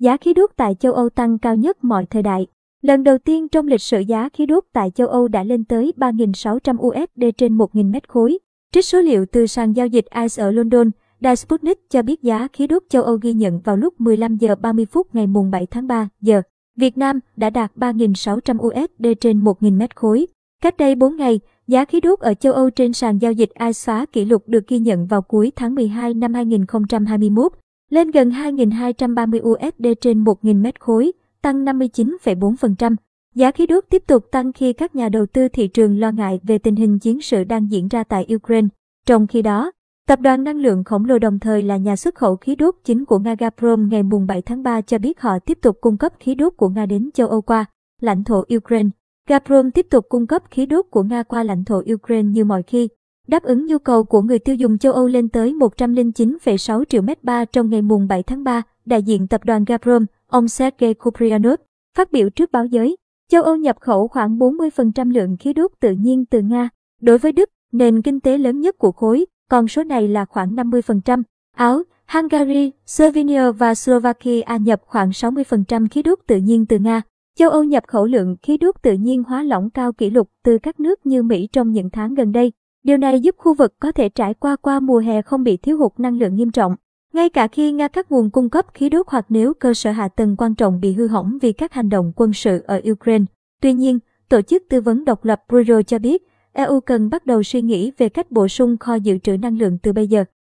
giá khí đốt tại châu Âu tăng cao nhất mọi thời đại. Lần đầu tiên trong lịch sử giá khí đốt tại châu Âu đã lên tới 3.600 USD trên 1.000 mét khối. Trích số liệu từ sàn giao dịch ICE ở London, Đài Sputnik cho biết giá khí đốt châu Âu ghi nhận vào lúc 15 giờ 30 phút ngày mùng 7 tháng 3 giờ. Việt Nam đã đạt 3.600 USD trên 1.000 mét khối. Cách đây 4 ngày, giá khí đốt ở châu Âu trên sàn giao dịch ICE phá kỷ lục được ghi nhận vào cuối tháng 12 năm 2021, lên gần 2.230 USD trên 1.000 mét khối, tăng 59,4%. Giá khí đốt tiếp tục tăng khi các nhà đầu tư thị trường lo ngại về tình hình chiến sự đang diễn ra tại Ukraine. Trong khi đó, tập đoàn năng lượng khổng lồ đồng thời là nhà xuất khẩu khí đốt chính của Nga Gazprom ngày 7 tháng 3 cho biết họ tiếp tục cung cấp khí đốt của Nga đến châu Âu qua lãnh thổ Ukraine. Gazprom tiếp tục cung cấp khí đốt của Nga qua lãnh thổ Ukraine như mọi khi, đáp ứng nhu cầu của người tiêu dùng châu Âu lên tới 109,6 triệu mét ba trong ngày mùng 7 tháng 3, đại diện tập đoàn Gazprom, ông Sergei Kuprianov, phát biểu trước báo giới. Châu Âu nhập khẩu khoảng 40% lượng khí đốt tự nhiên từ Nga. Đối với Đức, nền kinh tế lớn nhất của khối, còn số này là khoảng 50%. Áo, Hungary, Slovenia và Slovakia nhập khoảng 60% khí đốt tự nhiên từ Nga. Châu Âu nhập khẩu lượng khí đốt tự nhiên hóa lỏng cao kỷ lục từ các nước như Mỹ trong những tháng gần đây. Điều này giúp khu vực có thể trải qua qua mùa hè không bị thiếu hụt năng lượng nghiêm trọng. Ngay cả khi Nga các nguồn cung cấp khí đốt hoặc nếu cơ sở hạ tầng quan trọng bị hư hỏng vì các hành động quân sự ở Ukraine. Tuy nhiên, Tổ chức Tư vấn Độc lập Bruro cho biết, EU cần bắt đầu suy nghĩ về cách bổ sung kho dự trữ năng lượng từ bây giờ.